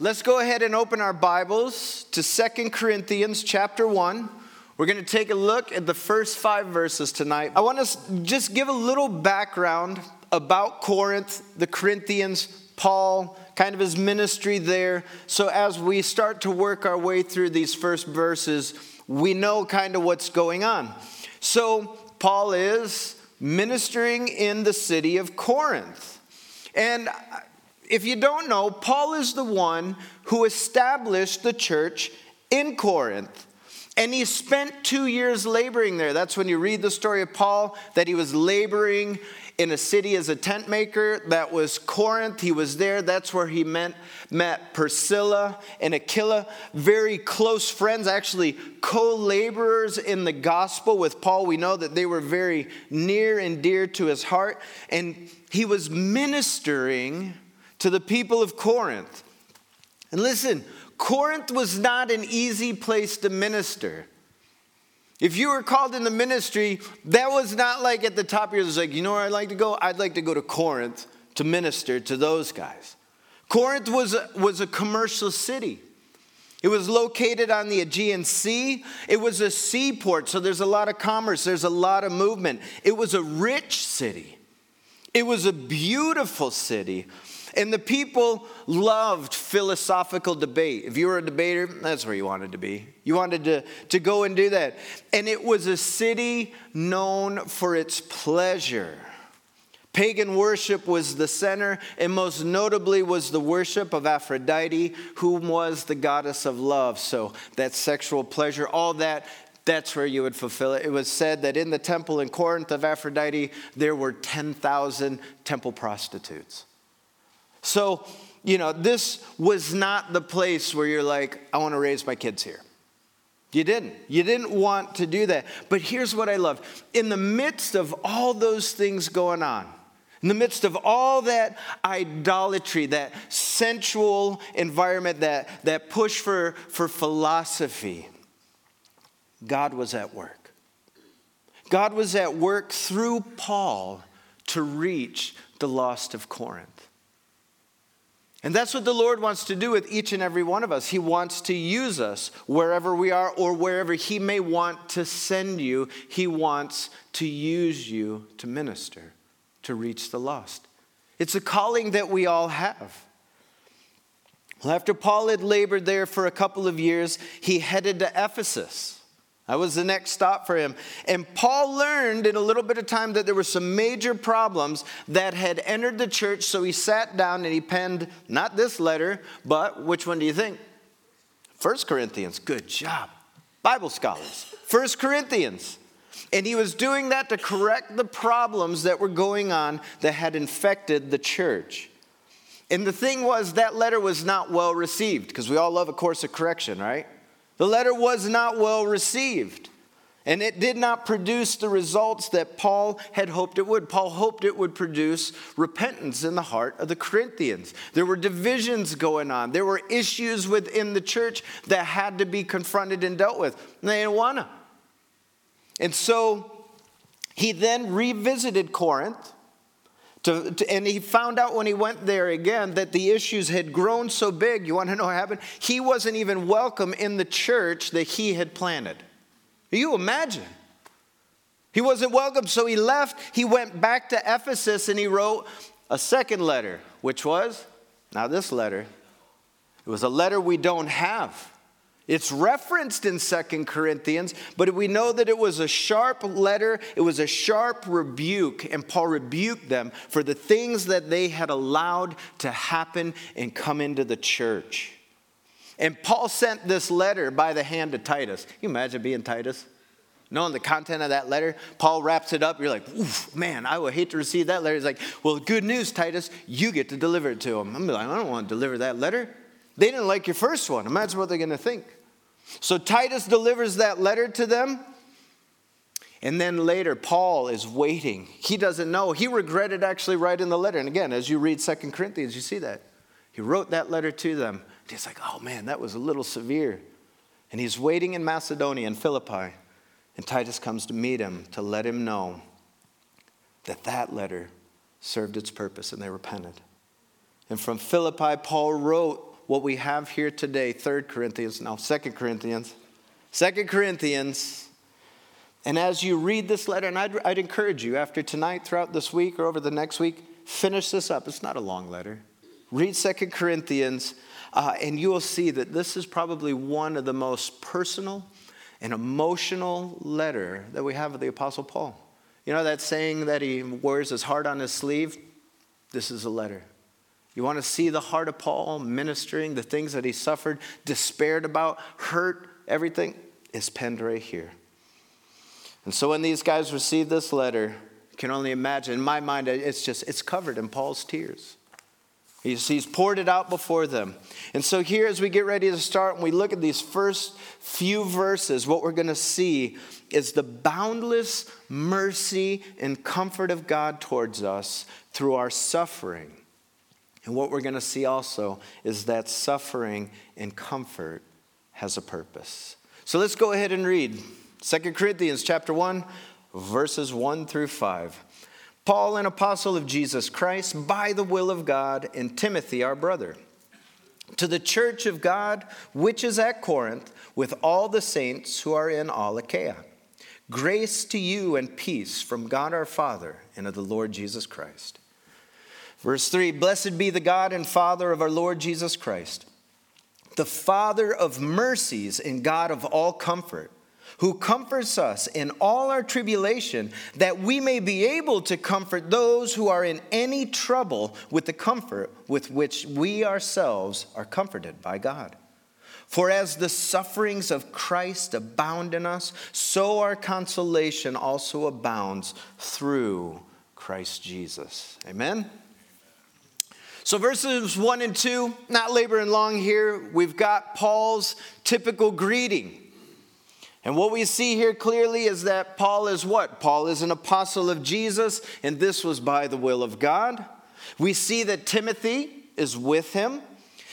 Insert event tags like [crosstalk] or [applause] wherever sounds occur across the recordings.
Let's go ahead and open our Bibles to Second Corinthians chapter 1. We're going to take a look at the first five verses tonight. I want to just give a little background about Corinth, the Corinthians, Paul, kind of his ministry there. So as we start to work our way through these first verses, we know kind of what's going on. So Paul is ministering in the city of Corinth. And if you don't know, Paul is the one who established the church in Corinth. And he spent two years laboring there. That's when you read the story of Paul, that he was laboring in a city as a tent maker. That was Corinth. He was there. That's where he met, met Priscilla and Aquila, very close friends, actually co laborers in the gospel with Paul. We know that they were very near and dear to his heart. And he was ministering to the people of Corinth. And listen, Corinth was not an easy place to minister. If you were called in the ministry, that was not like at the top of your list, like, you know where I'd like to go? I'd like to go to Corinth to minister to those guys. Corinth was a, was a commercial city. It was located on the Aegean Sea. It was a seaport, so there's a lot of commerce, there's a lot of movement. It was a rich city. It was a beautiful city. And the people loved philosophical debate. If you were a debater, that's where you wanted to be. You wanted to, to go and do that. And it was a city known for its pleasure. Pagan worship was the center, and most notably was the worship of Aphrodite, whom was the goddess of love. So that sexual pleasure, all that, that's where you would fulfill it. It was said that in the temple in Corinth of Aphrodite, there were 10,000 temple prostitutes. So, you know, this was not the place where you're like, I want to raise my kids here. You didn't. You didn't want to do that. But here's what I love in the midst of all those things going on, in the midst of all that idolatry, that sensual environment, that, that push for, for philosophy, God was at work. God was at work through Paul to reach the lost of Corinth. And that's what the Lord wants to do with each and every one of us. He wants to use us wherever we are or wherever He may want to send you. He wants to use you to minister, to reach the lost. It's a calling that we all have. Well, after Paul had labored there for a couple of years, he headed to Ephesus. That was the next stop for him. And Paul learned in a little bit of time that there were some major problems that had entered the church, so he sat down and he penned not this letter, but which one do you think? First Corinthians. Good job. Bible scholars. First Corinthians. And he was doing that to correct the problems that were going on that had infected the church. And the thing was, that letter was not well received because we all love a course of correction, right? The letter was not well received. And it did not produce the results that Paul had hoped it would. Paul hoped it would produce repentance in the heart of the Corinthians. There were divisions going on, there were issues within the church that had to be confronted and dealt with. And they didn't want to. And so he then revisited Corinth to, to, and he found out when he went there again that the issues had grown so big. You want to know what happened? He wasn't even welcome in the church that he had planted. You imagine. He wasn't welcome, so he left. He went back to Ephesus and he wrote a second letter, which was now this letter. It was a letter we don't have. It's referenced in Second Corinthians, but we know that it was a sharp letter, it was a sharp rebuke, and Paul rebuked them for the things that they had allowed to happen and come into the church. And Paul sent this letter by the hand of Titus. Can you imagine being Titus? Knowing the content of that letter, Paul wraps it up. You're like, Oof, man, I would hate to receive that letter. He's like, well, good news, Titus, you get to deliver it to him. I'm like, I don't want to deliver that letter. They didn't like your first one. Imagine what they're going to think. So Titus delivers that letter to them. And then later, Paul is waiting. He doesn't know. He regretted actually writing the letter. And again, as you read Second Corinthians, you see that. He wrote that letter to them. He's like, oh man, that was a little severe. And he's waiting in Macedonia, and Philippi. And Titus comes to meet him to let him know that that letter served its purpose and they repented. And from Philippi, Paul wrote what we have here today, 3 Corinthians, now 2 Corinthians. 2 Corinthians. And as you read this letter, and I'd, I'd encourage you after tonight, throughout this week, or over the next week, finish this up. It's not a long letter. Read 2 Corinthians, uh, and you will see that this is probably one of the most personal and emotional letter that we have of the Apostle Paul. You know that saying that he wears his heart on his sleeve? This is a letter. You want to see the heart of Paul ministering, the things that he suffered, despaired about, hurt, everything is penned right here. And so when these guys received this letter, you can only imagine, in my mind, it's just, it's covered in Paul's tears. He's, he's poured it out before them. And so, here, as we get ready to start, and we look at these first few verses, what we're going to see is the boundless mercy and comfort of God towards us through our suffering. And what we're going to see also is that suffering and comfort has a purpose. So let's go ahead and read 2 Corinthians chapter 1 verses 1 through 5. Paul, an apostle of Jesus Christ, by the will of God, and Timothy, our brother, to the church of God which is at Corinth, with all the saints who are in all Achaia. Grace to you and peace from God our Father and of the Lord Jesus Christ. Verse 3 Blessed be the God and Father of our Lord Jesus Christ, the Father of mercies and God of all comfort who comforts us in all our tribulation, that we may be able to comfort those who are in any trouble with the comfort with which we ourselves are comforted by God. For as the sufferings of Christ abound in us, so our consolation also abounds through Christ Jesus. Amen. So, verses 1 and 2, not laboring long here, we've got Paul's typical greeting. And what we see here clearly is that Paul is what? Paul is an apostle of Jesus, and this was by the will of God. We see that Timothy is with him.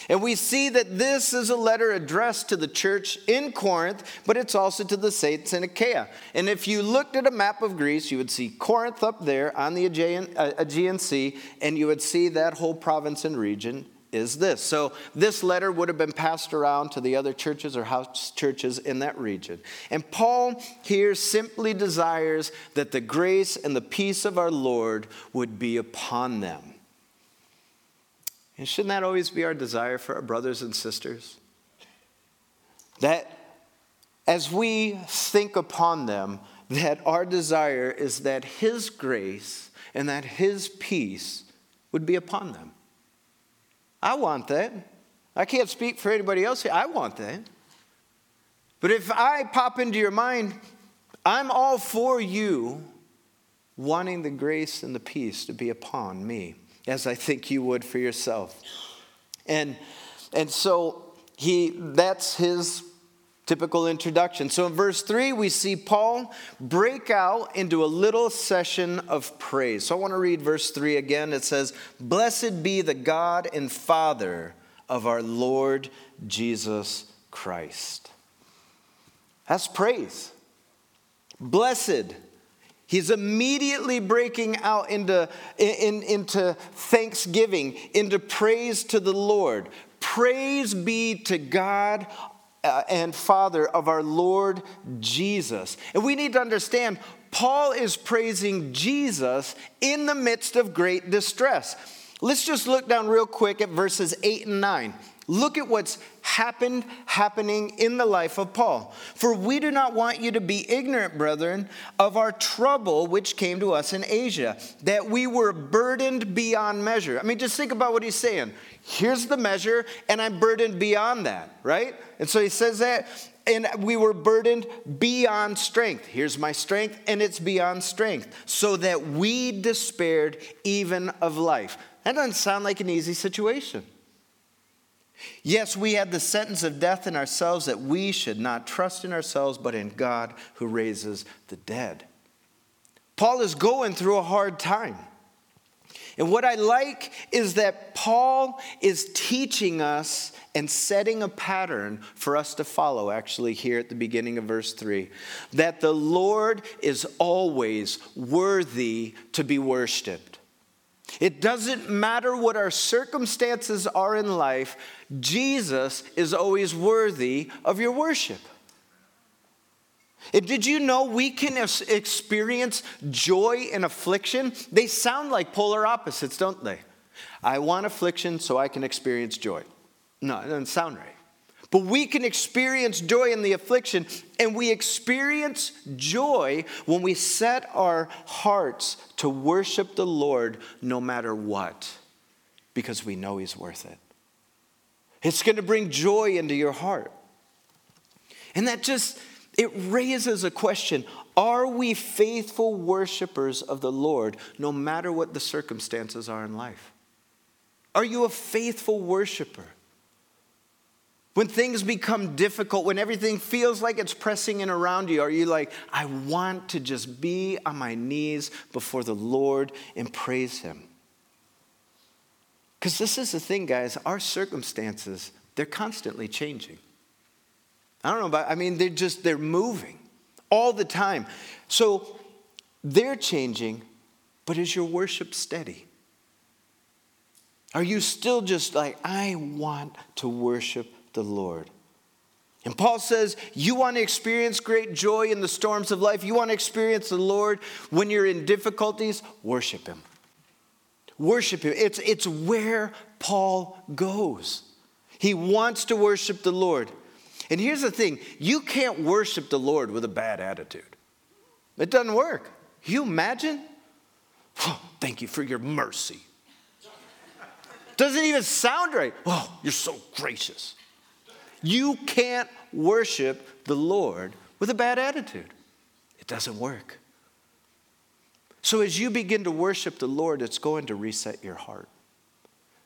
And we see that this is a letter addressed to the church in Corinth, but it's also to the saints in Achaia. And if you looked at a map of Greece, you would see Corinth up there on the Aegean, uh, Aegean Sea, and you would see that whole province and region is this. So, this letter would have been passed around to the other churches or house churches in that region. And Paul here simply desires that the grace and the peace of our Lord would be upon them. And shouldn't that always be our desire for our brothers and sisters? That as we think upon them, that our desire is that His grace and that His peace would be upon them. I want that. I can't speak for anybody else here. I want that. But if I pop into your mind, I'm all for you wanting the grace and the peace to be upon me, as I think you would for yourself. And, and so he, that's his typical introduction. So in verse 3, we see Paul break out into a little session of praise. So I want to read verse 3 again. It says, Blessed be the God and Father of our Lord Jesus Christ. That's praise. Blessed. He's immediately breaking out into, in, into thanksgiving, into praise to the Lord. Praise be to God uh, and Father of our Lord Jesus. And we need to understand Paul is praising Jesus in the midst of great distress. Let's just look down real quick at verses 8 and 9. Look at what's happened, happening in the life of Paul. For we do not want you to be ignorant, brethren, of our trouble which came to us in Asia, that we were burdened beyond measure. I mean, just think about what he's saying. Here's the measure, and I'm burdened beyond that, right? And so he says that, and we were burdened beyond strength. Here's my strength, and it's beyond strength, so that we despaired even of life. That doesn't sound like an easy situation. Yes, we had the sentence of death in ourselves that we should not trust in ourselves, but in God who raises the dead. Paul is going through a hard time. And what I like is that Paul is teaching us and setting a pattern for us to follow, actually, here at the beginning of verse 3 that the Lord is always worthy to be worshiped. It doesn't matter what our circumstances are in life, Jesus is always worthy of your worship. Did you know we can experience joy and affliction? They sound like polar opposites, don't they? I want affliction so I can experience joy. No, it doesn't sound right. But we can experience joy in the affliction, and we experience joy when we set our hearts to worship the Lord no matter what, because we know He's worth it. It's going to bring joy into your heart. And that just, it raises a question Are we faithful worshipers of the Lord no matter what the circumstances are in life? Are you a faithful worshiper? When things become difficult, when everything feels like it's pressing in around you, are you like, I want to just be on my knees before the Lord and praise Him? Because this is the thing, guys, our circumstances, they're constantly changing. I don't know about, I mean, they're just, they're moving all the time. So they're changing, but is your worship steady? Are you still just like, I want to worship the Lord? And Paul says, You want to experience great joy in the storms of life? You want to experience the Lord when you're in difficulties? Worship Him. Worship Him. It's, it's where Paul goes. He wants to worship the Lord. And here's the thing you can't worship the Lord with a bad attitude, it doesn't work. You imagine? Oh, thank you for your mercy. Doesn't even sound right. Oh, you're so gracious. You can't worship the Lord with a bad attitude, it doesn't work. So, as you begin to worship the Lord, it's going to reset your heart.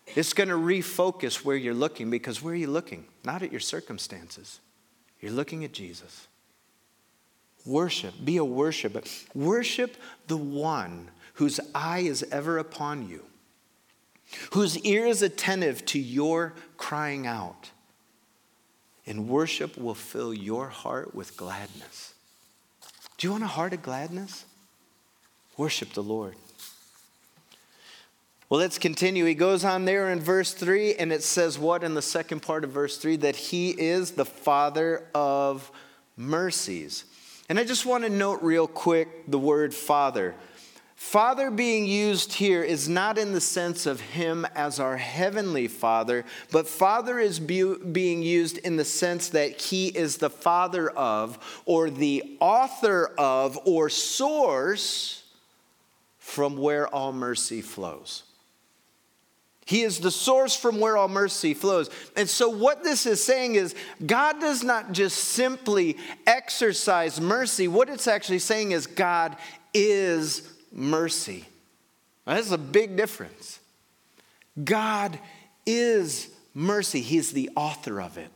It's going to refocus where you're looking because where are you looking? Not at your circumstances. You're looking at Jesus. Worship, be a worshiper. Worship the one whose eye is ever upon you whose ear is attentive to your crying out. And worship will fill your heart with gladness. Do you want a heart of gladness? Worship the Lord. Well, let's continue. He goes on there in verse 3, and it says what in the second part of verse 3? That he is the Father of mercies. And I just want to note real quick the word Father. Father being used here is not in the sense of Him as our heavenly Father, but Father is be- being used in the sense that He is the Father of, or the author of, or source from where all mercy flows. He is the source from where all mercy flows. And so, what this is saying is, God does not just simply exercise mercy. What it's actually saying is, God is mercy. That's a big difference. God is mercy, He's the author of it.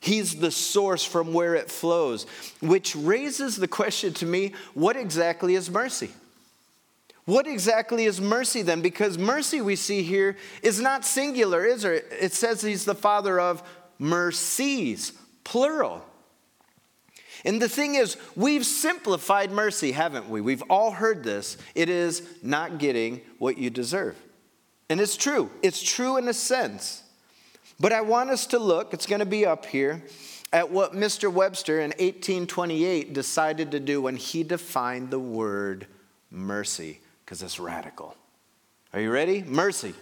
He's the source from where it flows, which raises the question to me what exactly is mercy? What exactly is mercy then? Because mercy we see here is not singular, is it? It says he's the father of mercies, plural. And the thing is, we've simplified mercy, haven't we? We've all heard this. It is not getting what you deserve. And it's true, it's true in a sense. But I want us to look, it's going to be up here, at what Mr. Webster in 1828 decided to do when he defined the word mercy, because it's radical. Are you ready? Mercy.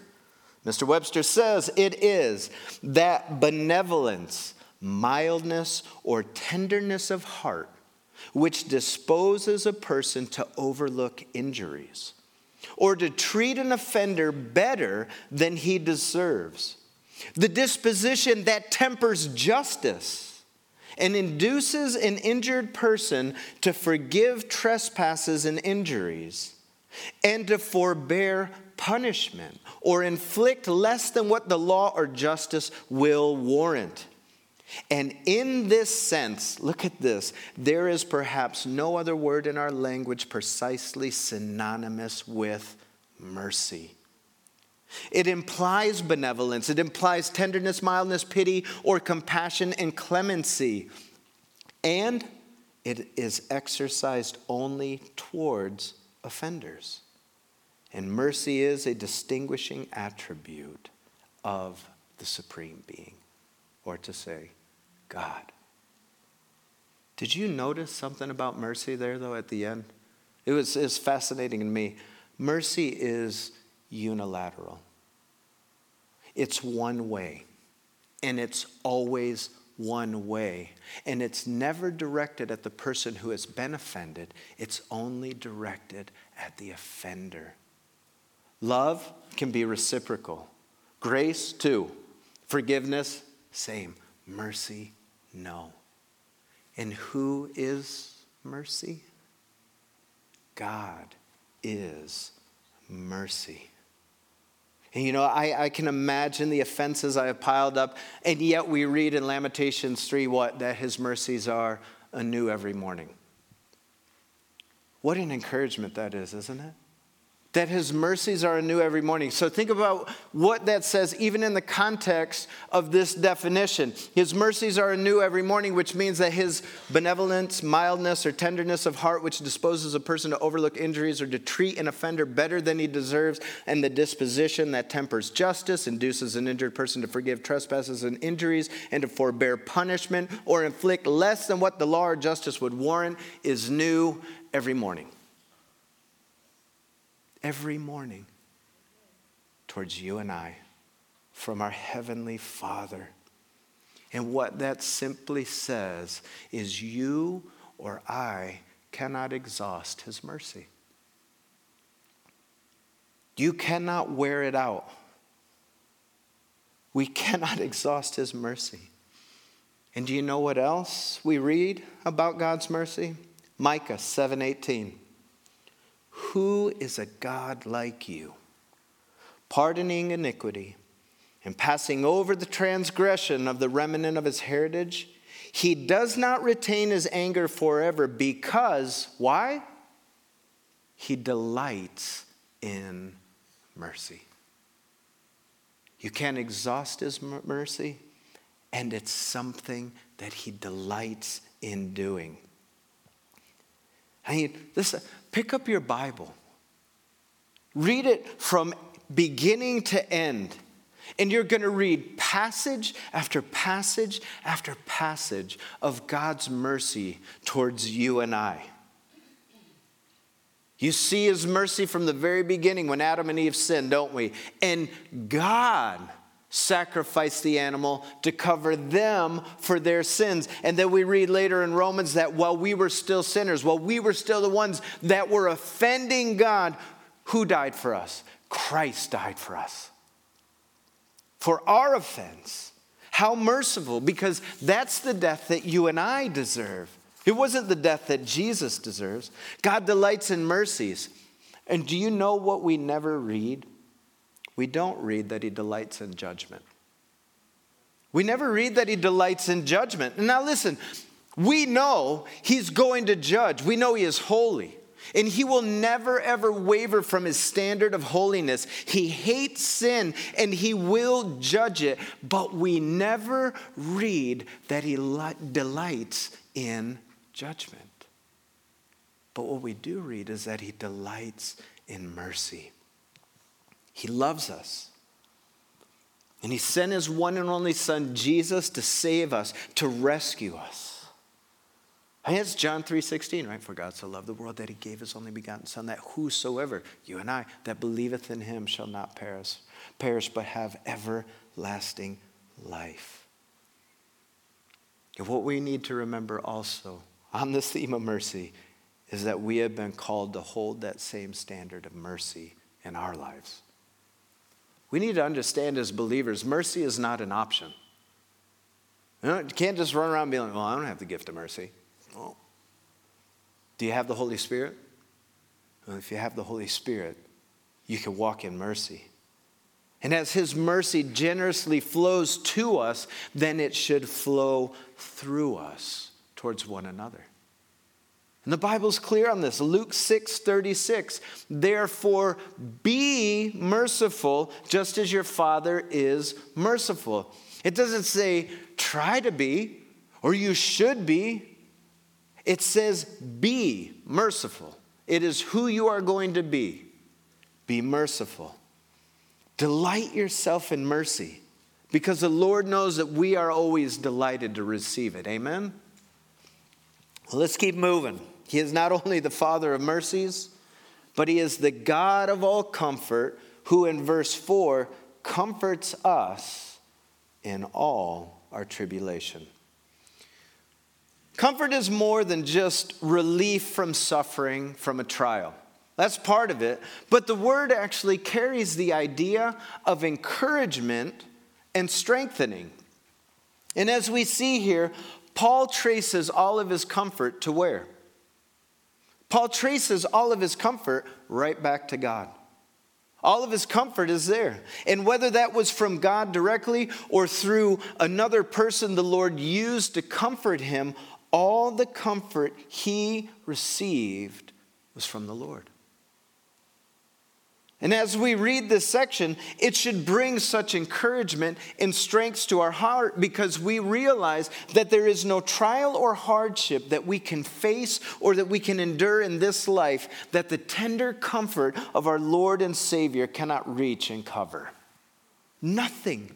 Mr. Webster says it is that benevolence mildness, or tenderness of heart, which disposes a person to overlook injuries or to treat an offender better than he deserves. The disposition that tempers justice and induces an injured person to forgive trespasses and injuries and to forbear punishment or inflict less than what the law or justice will warrant. And in this sense, look at this, there is perhaps no other word in our language precisely synonymous with mercy. It implies benevolence, it implies tenderness, mildness, pity, or compassion and clemency. And it is exercised only towards offenders. And mercy is a distinguishing attribute of the Supreme Being, or to say, God. Did you notice something about mercy there, though, at the end? It was, it was fascinating to me. Mercy is unilateral, it's one way, and it's always one way. And it's never directed at the person who has been offended, it's only directed at the offender. Love can be reciprocal, grace, too. Forgiveness, same. Mercy, no. And who is mercy? God is mercy. And you know, I, I can imagine the offenses I have piled up, and yet we read in Lamentations 3 what? That his mercies are anew every morning. What an encouragement that is, isn't it? That his mercies are anew every morning. So think about what that says, even in the context of this definition. His mercies are anew every morning, which means that his benevolence, mildness, or tenderness of heart, which disposes a person to overlook injuries or to treat an offender better than he deserves, and the disposition that tempers justice, induces an injured person to forgive trespasses and injuries, and to forbear punishment or inflict less than what the law or justice would warrant, is new every morning every morning towards you and I from our Heavenly Father. And what that simply says is you or I cannot exhaust His mercy. You cannot wear it out. We cannot [laughs] exhaust His mercy. And do you know what else we read about God's mercy? Micah 7:18. Who is a God like you, pardoning iniquity and passing over the transgression of the remnant of his heritage? He does not retain his anger forever because, why? He delights in mercy. You can't exhaust his mercy, and it's something that he delights in doing. I mean, this, pick up your Bible, read it from beginning to end. And you're going to read passage after passage after passage of God's mercy towards you and I. You see his mercy from the very beginning when Adam and Eve sinned, don't we? And God sacrificed the animal to cover them for their sins. And then we read later in Romans that while we were still sinners, while we were still the ones that were offending God, who died for us? Christ died for us. For our offense. How merciful, because that's the death that you and I deserve. It wasn't the death that Jesus deserves. God delights in mercies. And do you know what we never read? We don't read that he delights in judgment. We never read that he delights in judgment. Now listen, we know he's going to judge. We know he is holy. And he will never ever waver from his standard of holiness. He hates sin and he will judge it, but we never read that he delights in judgment. But what we do read is that he delights in mercy. He loves us. And He sent His one and only Son, Jesus, to save us, to rescue us. And it's John 3:16, right? For God so loved the world that he gave his only begotten son that whosoever, you and I, that believeth in him shall not perish, perish but have everlasting life. And what we need to remember also on this theme of mercy is that we have been called to hold that same standard of mercy in our lives. We need to understand as believers, mercy is not an option. You, know, you can't just run around being like, well, I don't have the gift of mercy. Well, do you have the Holy Spirit? Well, if you have the Holy Spirit, you can walk in mercy. And as His mercy generously flows to us, then it should flow through us towards one another. And the Bible's clear on this. Luke 6 36. Therefore, be merciful just as your Father is merciful. It doesn't say try to be or you should be. It says be merciful. It is who you are going to be. be merciful. Delight yourself in mercy because the Lord knows that we are always delighted to receive it. Amen? Well, let's keep moving. He is not only the Father of mercies, but He is the God of all comfort, who in verse 4 comforts us in all our tribulation. Comfort is more than just relief from suffering from a trial. That's part of it. But the word actually carries the idea of encouragement and strengthening. And as we see here, Paul traces all of his comfort to where? Paul traces all of his comfort right back to God. All of his comfort is there. And whether that was from God directly or through another person the Lord used to comfort him, all the comfort he received was from the Lord. And as we read this section, it should bring such encouragement and strength to our heart because we realize that there is no trial or hardship that we can face or that we can endure in this life that the tender comfort of our Lord and Savior cannot reach and cover. Nothing.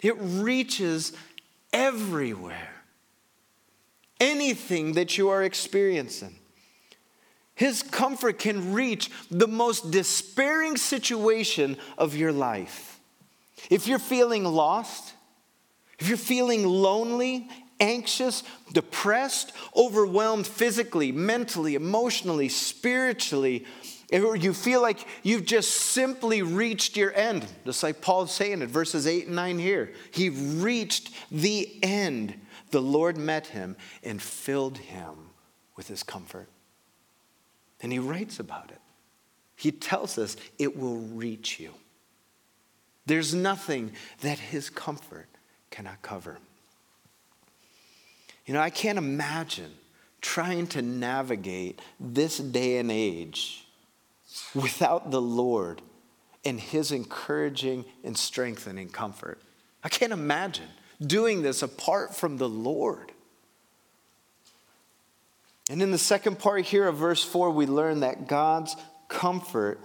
It reaches everywhere. Anything that you are experiencing. His comfort can reach the most despairing situation of your life. If you're feeling lost, if you're feeling lonely, anxious, depressed, overwhelmed physically, mentally, emotionally, spiritually, or you feel like you've just simply reached your end, just like Paul's saying in verses 8 and 9 here. He reached the end. The Lord met him and filled him with his comfort. And he writes about it. He tells us it will reach you. There's nothing that his comfort cannot cover. You know, I can't imagine trying to navigate this day and age without the Lord and his encouraging and strengthening comfort. I can't imagine doing this apart from the Lord. And in the second part here of verse 4, we learn that God's comfort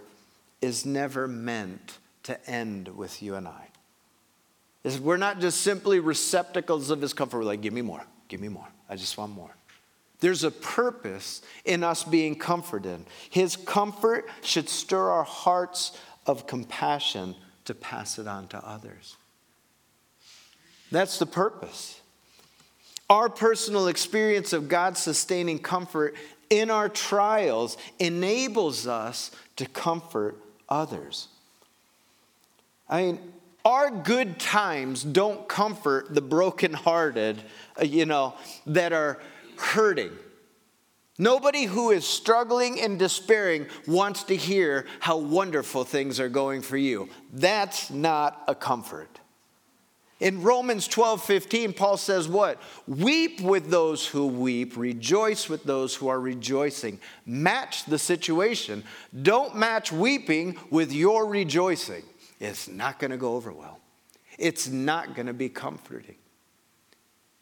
is never meant to end with you and I. We're not just simply receptacles of his comfort. We're like, give me more, give me more. I just want more. There's a purpose in us being comforted. His comfort should stir our hearts of compassion to pass it on to others. That's the purpose. Our personal experience of God's sustaining comfort in our trials enables us to comfort others. I mean, our good times don't comfort the brokenhearted, uh, you know, that are hurting. Nobody who is struggling and despairing wants to hear how wonderful things are going for you. That's not a comfort. In Romans 12 15, Paul says, What? Weep with those who weep, rejoice with those who are rejoicing. Match the situation. Don't match weeping with your rejoicing. It's not going to go over well, it's not going to be comforting.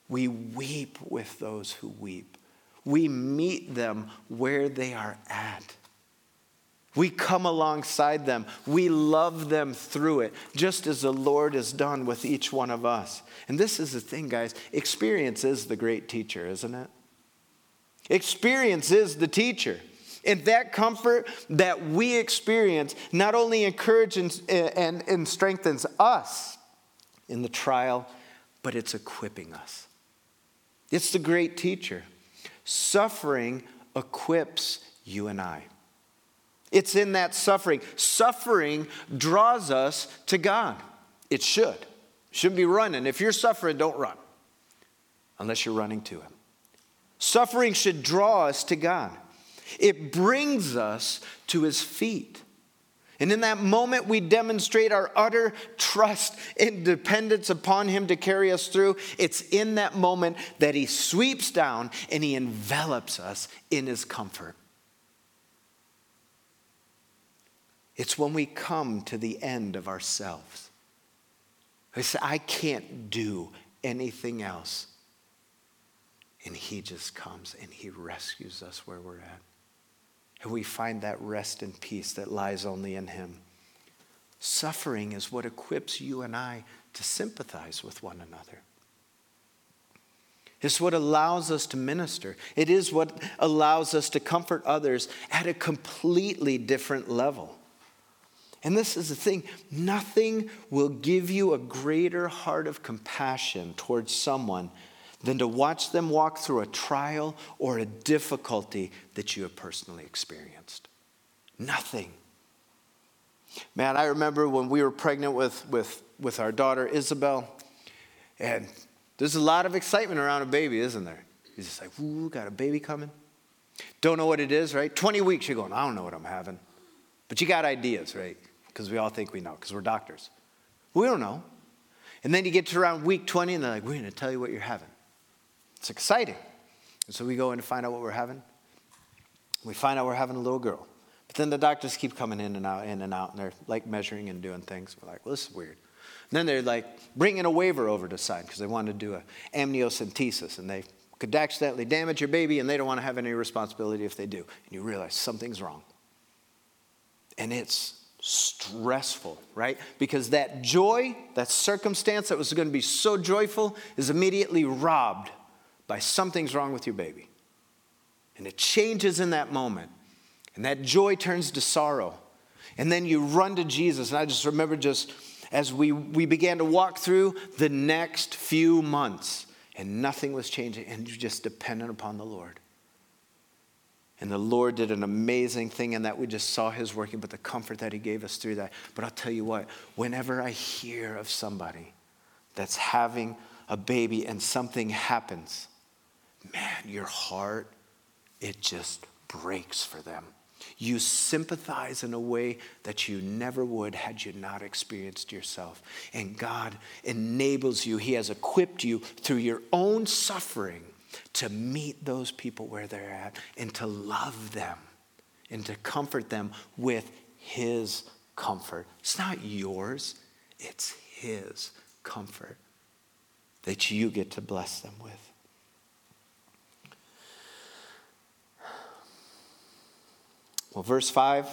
We weep with those who weep, we meet them where they are at. We come alongside them. We love them through it, just as the Lord has done with each one of us. And this is the thing, guys experience is the great teacher, isn't it? Experience is the teacher. And that comfort that we experience not only encourages and, strengthens us in the trial, but it's equipping us. It's the great teacher. Suffering equips you and I. It's in that suffering. Suffering draws us to God. It should. Shouldn't be running. If you're suffering, don't run unless you're running to Him. Suffering should draw us to God. It brings us to His feet. And in that moment, we demonstrate our utter trust and dependence upon Him to carry us through. It's in that moment that He sweeps down and He envelops us in His comfort. It's when we come to the end of ourselves. I say, I can't do anything else. And He just comes and He rescues us where we're at. and we find that rest and peace that lies only in Him. Suffering is what equips you and I to sympathize with one another. It's what allows us to minister. It is what allows us to comfort others at a completely different level. And this is the thing nothing will give you a greater heart of compassion towards someone than to watch them walk through a trial or a difficulty that you have personally experienced. Nothing. Man, I remember when we were pregnant with, with, with our daughter Isabel, and there's a lot of excitement around a baby, isn't there? He's just like, ooh, got a baby coming. Don't know what it is, right? 20 weeks, you're going, I don't know what I'm having. But you got ideas, right? Because we all think we know, because we're doctors. We don't know. And then you get to around week 20, and they're like, we're going to tell you what you're having. It's exciting. And so we go in to find out what we're having. We find out we're having a little girl. But then the doctors keep coming in and out, in and out, and they're like measuring and doing things. We're like, well, this is weird. And then they're like bringing a waiver over to sign because they want to do a amniocentesis, and they could accidentally damage your baby, and they don't want to have any responsibility if they do. And you realize something's wrong. And it's stressful, right? Because that joy, that circumstance that was going to be so joyful, is immediately robbed by something's wrong with your baby. And it changes in that moment. And that joy turns to sorrow. And then you run to Jesus. And I just remember just as we, we began to walk through the next few months, and nothing was changing, and you're just dependent upon the Lord. And the Lord did an amazing thing in that we just saw His working, but the comfort that He gave us through that. But I'll tell you what, whenever I hear of somebody that's having a baby and something happens, man, your heart, it just breaks for them. You sympathize in a way that you never would had you not experienced yourself. And God enables you, He has equipped you through your own suffering to meet those people where they're at and to love them and to comfort them with His comfort. It's not yours, it's His comfort that you get to bless them with. Well, verse 5,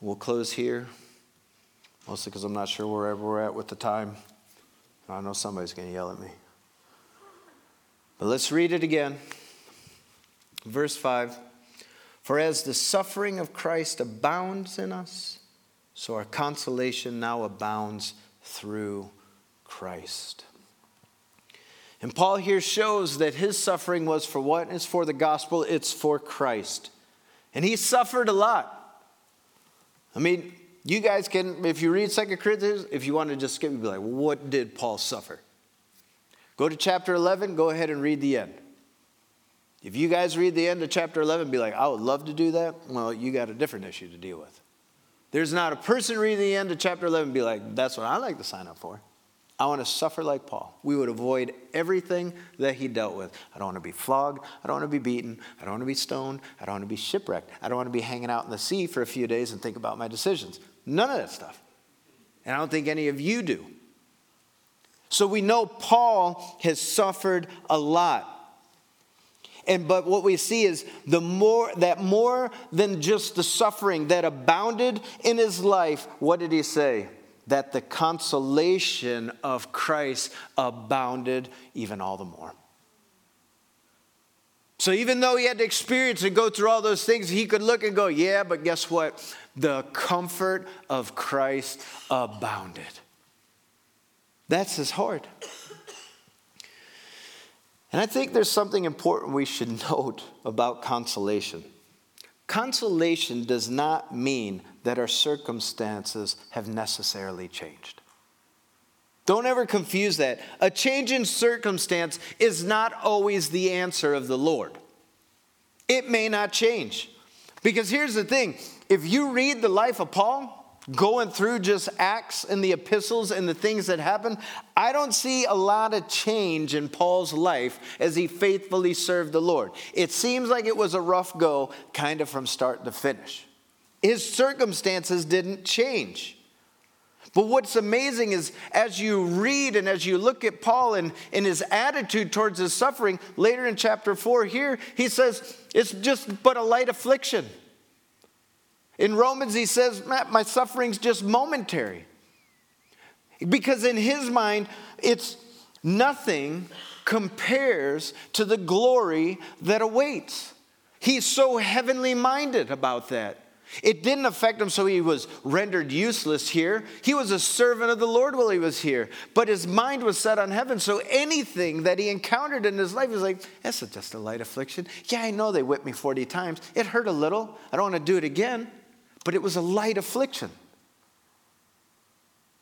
we'll close here, mostly because I'm not sure wherever we're at with the time. I know somebody's going to yell at me. But let's read it again. Verse 5 For as the suffering of Christ abounds in us, so our consolation now abounds through Christ. And Paul here shows that his suffering was for what? It's for the gospel, it's for Christ. And he suffered a lot. I mean, you guys can, if you read Second Corinthians, if you want to just skip, you'd be like, what did Paul suffer? Go to chapter 11, go ahead and read the end. If you guys read the end of chapter 11 be like, I would love to do that, well, you got a different issue to deal with. There's not a person reading the end of chapter 11 be like, that's what I like to sign up for. I want to suffer like Paul. We would avoid everything that he dealt with. I don't want to be flogged. I don't want to be beaten. I don't want to be stoned. I don't want to be shipwrecked. I don't want to be hanging out in the sea for a few days and think about my decisions. None of that stuff. And I don't think any of you do. So we know Paul has suffered a lot. And but what we see is the more that more than just the suffering that abounded in his life, what did he say? that the consolation of Christ abounded even all the more. So even though he had to experience and go through all those things, he could look and go, yeah, but guess what? The comfort of Christ abounded. That's his heart. And I think there's something important we should [laughs] note about consolation. Consolation does not mean that our circumstances have necessarily changed. Don't ever confuse that. A change in circumstance is not always the answer of the Lord. It may not change. Because here's the thing if you read the life of Paul, going through just Acts and the epistles and the things that happened, I don't see a lot of change in Paul's life as he faithfully served the Lord. It seems like it was a rough go, kind of from start to finish. His circumstances didn't change. But what's amazing is as you read and as you look at Paul and, and his attitude towards his suffering, later in chapter 4 here, he says, it's just but a light affliction. In Romans, he says, my suffering's just momentary. Because in his mind, it's nothing compares to the glory that awaits. He's so heavenly minded about that. It didn't affect him, so he was rendered useless here. He was a servant of the Lord while he was here, but his mind was set on heaven. So anything that he encountered in his life was like, that's just a light affliction. Yeah, I know they whipped me 40 times. It hurt a little. I don't want to do it again, but it was a light affliction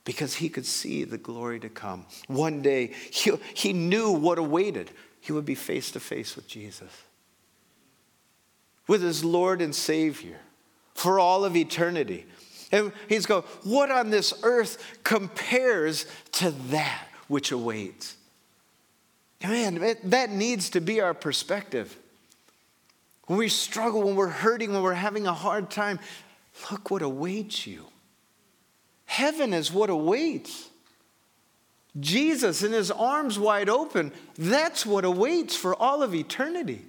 because he could see the glory to come. One day, he, he knew what awaited. He would be face to face with Jesus, with his Lord and Savior for all of eternity. And he's going, What on this earth compares to that which awaits? Man, that needs to be our perspective. When we struggle, when we're hurting, when we're having a hard time, look what awaits you. Heaven is what awaits. Jesus in his arms wide open, that's what awaits for all of eternity.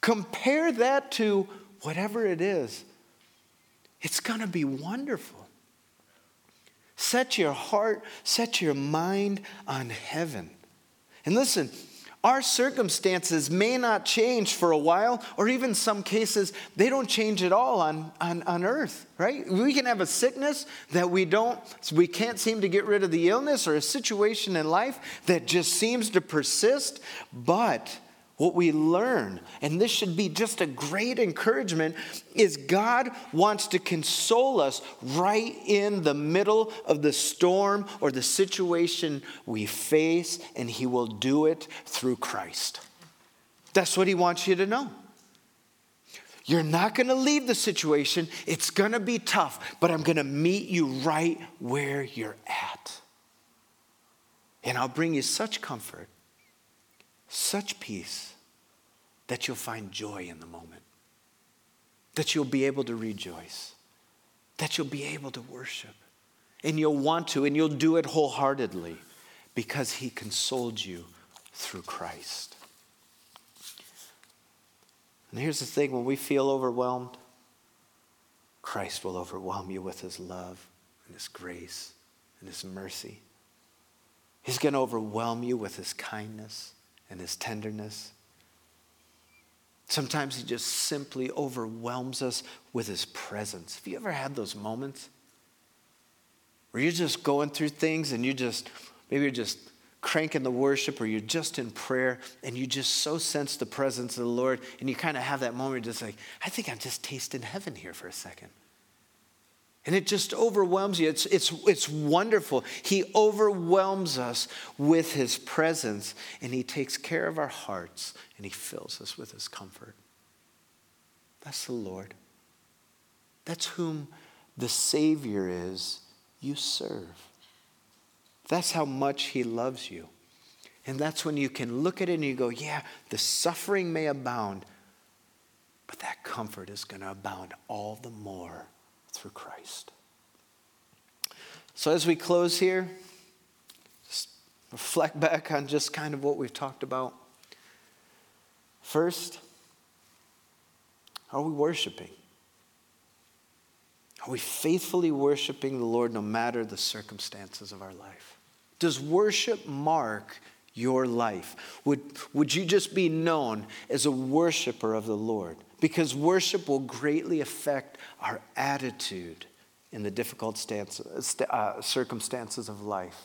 Compare that to whatever it is it's going to be wonderful. Set your heart, set your mind on heaven. And listen, our circumstances may not change for a while, or even some cases, they don't change at all on, on, on earth, right? We can have a sickness that we don't, we can't seem to get rid of the illness, or a situation in life that just seems to persist, but what we learn, and this should be just a great encouragement, is God wants to console us right in the middle of the storm or the situation we face, and He will do it through Christ. That's what He wants you to know. You're not going to leave the situation. It's going to be tough, but I'm going to meet you right where you're at. And I'll bring you such comfort, such peace that you'll find joy in the moment, that you'll be able to rejoice, that you'll be able to worship. And you'll want to, and you'll do it wholeheartedly because He consoled you through Christ. And here's the thing when we feel overwhelmed, Christ will overwhelm you with His love and His grace and His mercy. He's going to overwhelm you with His kindness and His tenderness Sometimes He just simply overwhelms us with His presence. Have you ever had those moments where you're just going through things and you just, maybe you're just cranking the worship or you're just in prayer and you just so sense the presence of the Lord and you kind of have that moment just like, I think I'm just tasting heaven here for a second. And it just overwhelms you. It's, it's, it's wonderful. He overwhelms us with His presence, and He takes care of our hearts, and He fills us with His comfort. That's the Lord. That's whom the Savior is you serve. That's how much He loves you. And that's when you can look at it and you go, yeah, the suffering may abound, but that comfort is going to abound all the more through Christ. So, as we close here, just reflect back on just kind of what we've talked about. First, are we worshiping? Are we faithfully worshiping the Lord no matter the circumstances of our life? Does worship mark your life? Would, would you just be known as a worshiper of the Lord? Because worship will greatly affect our attitude in the difficult stance, uh, circumstances of life.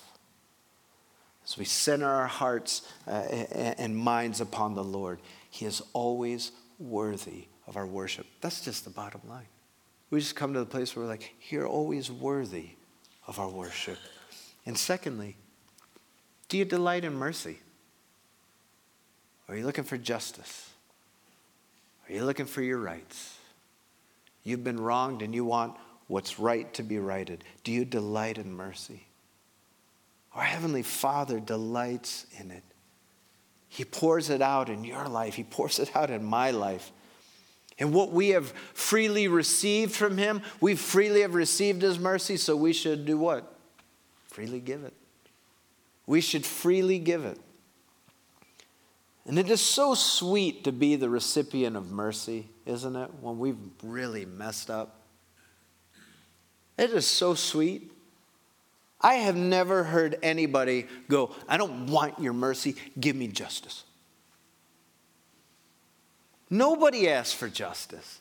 As we center our hearts uh, and minds upon the Lord, He is always worthy of our worship. That's just the bottom line. We just come to the place where we're like, You're always worthy of our worship. And secondly, do you delight in mercy? Or Are you looking for justice? Are you looking for your rights? You've been wronged and you want what's right to be righted. Do you delight in mercy? Our Heavenly Father delights in it. He pours it out in your life, He pours it out in my life. And what we have freely received from Him, we freely have received His mercy, so we should do what? freely give it. We should freely give it. And it is so sweet to be the recipient of mercy, isn't it? When we've really messed up. It is so sweet. I have never heard anybody go, I don't want your mercy, give me justice. Nobody asks for justice.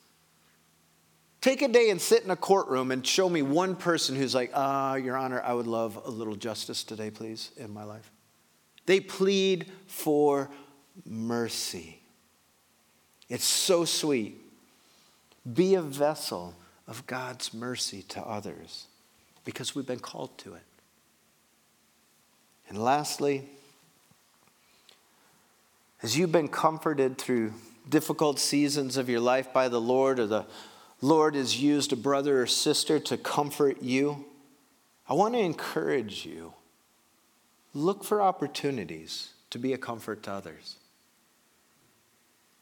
Take a day and sit in a courtroom and show me one person who's like, ah, Your Honor, I would love a little justice today, please, in my life. They plead for mercy. It's so sweet. Be a vessel of God's mercy to others because we've been called to it. And lastly, as you've been comforted through difficult seasons of your life by the Lord, or the Lord has used a brother or sister to comfort you, I want to encourage you look for opportunities to be a comfort to others.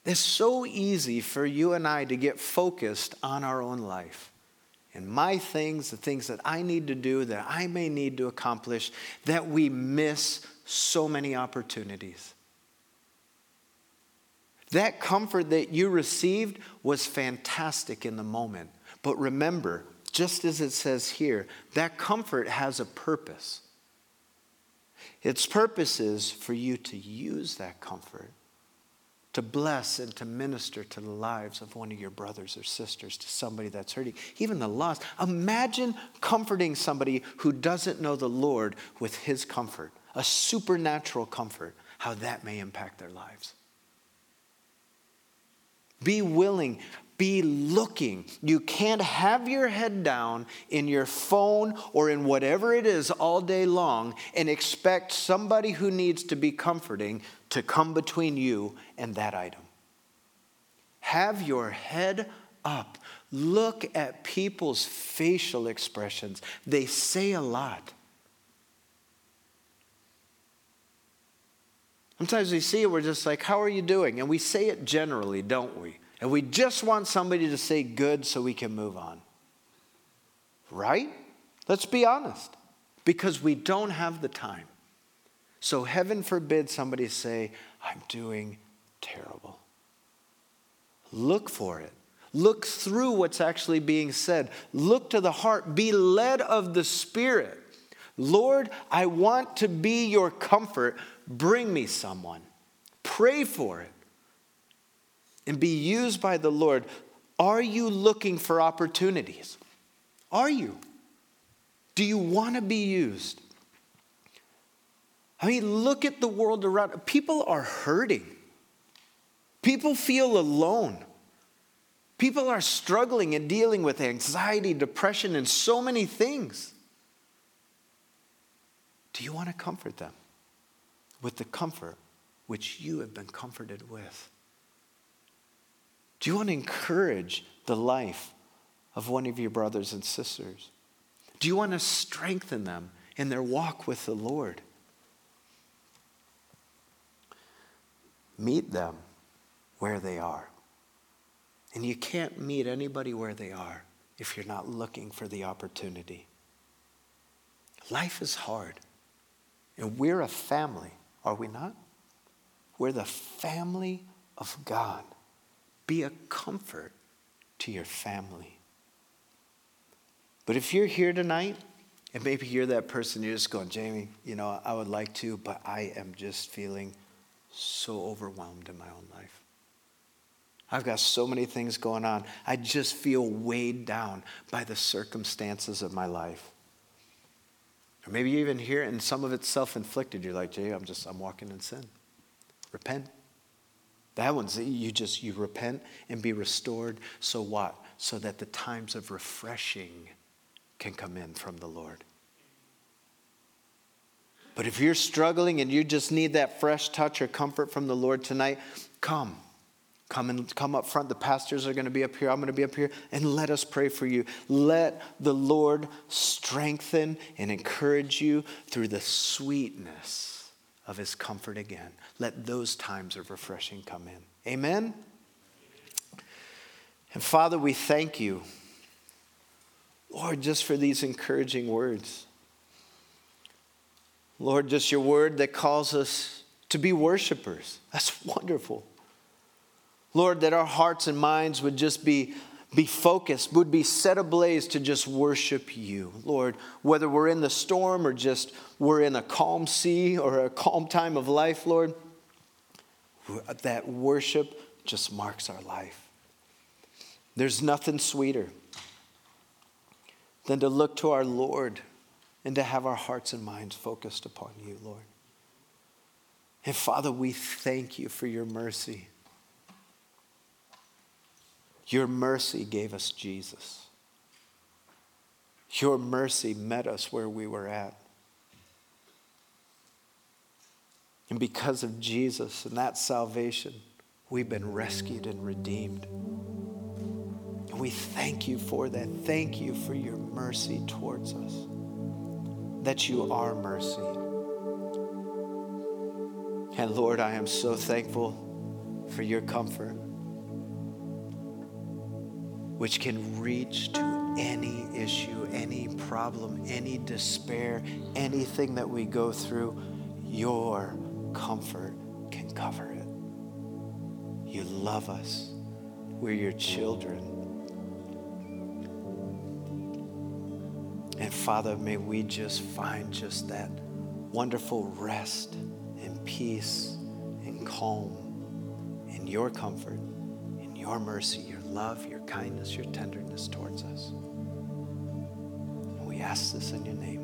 It's so easy for you and I to get focused on our own life and my things, the things that I need to do, that I may need to accomplish, that we miss so many opportunities. That comfort that you received was fantastic in the moment. But remember, just as it says here, that comfort has a purpose. Its purpose is for you to use that comfort to bless and to minister to the lives of one of your brothers or sisters, to somebody that's hurting, even the lost. Imagine comforting somebody who doesn't know the Lord with his comfort, a supernatural comfort, how that may impact their lives. Be willing, be looking. You can't have your head down in your phone or in whatever it is all day long and expect somebody who needs to be comforting to come between you and that item. Have your head up. Look at people's facial expressions, they say a lot. Sometimes we see it, we're just like, How are you doing? And we say it generally, don't we? And we just want somebody to say good so we can move on. Right? Let's be honest. Because we don't have the time. So, heaven forbid somebody say, I'm doing terrible. Look for it. Look through what's actually being said. Look to the heart. Be led of the Spirit. Lord, I want to be your comfort. Bring me someone. Pray for it and be used by the Lord, are you looking for opportunities? Are you? Do you want to be used? I mean, look at the world around. People are hurting. People feel alone. People are struggling and dealing with anxiety, depression, and so many things. Do you want to comfort them with the comfort which you have been comforted with? Do you want to encourage the life of one of your brothers and sisters? Do you want to strengthen them in their walk with the Lord? Meet them where they are. And you can't meet anybody where they are if you're not looking for the opportunity. Life is hard. And we're a family, are we not? We're the family of God. Be a comfort to your family. But if you're here tonight, and maybe you're that person, you're just going, Jamie, you know, I would like to, but I am just feeling so overwhelmed in my own life. I've got so many things going on. I just feel weighed down by the circumstances of my life. Or maybe you even hear it and some of it's self inflicted. You're like, Jay, I'm just, I'm walking in sin. Repent. That one's you just you repent and be restored. So what? So that the times of refreshing can come in from the Lord. But if you're struggling and you just need that fresh touch or comfort from the Lord tonight, come. Come and come up front. The pastors are going to be up here. I'm going to be up here. And let us pray for you. Let the Lord strengthen and encourage you through the sweetness of his comfort again. Let those times of refreshing come in. Amen? And Father, we thank you, Lord, just for these encouraging words. Lord, just your word that calls us to be worshipers. That's wonderful. Lord, that our hearts and minds would just be, be focused, would be set ablaze to just worship you. Lord, whether we're in the storm or just we're in a calm sea or a calm time of life, Lord, that worship just marks our life. There's nothing sweeter than to look to our Lord and to have our hearts and minds focused upon you, Lord. And Father, we thank you for your mercy. Your mercy gave us Jesus. Your mercy met us where we were at. And because of Jesus and that salvation, we've been rescued and redeemed. And we thank you for that. Thank you for your mercy towards us, that you are mercy. And Lord, I am so thankful for your comfort, which can reach to any issue, any problem, any despair, anything that we go through. Your comfort can cover it. You love us. We're your children. And Father, may we just find just that wonderful rest and peace and calm in your comfort, in your mercy, your love, your kindness, your tenderness towards us. And we ask this in your name.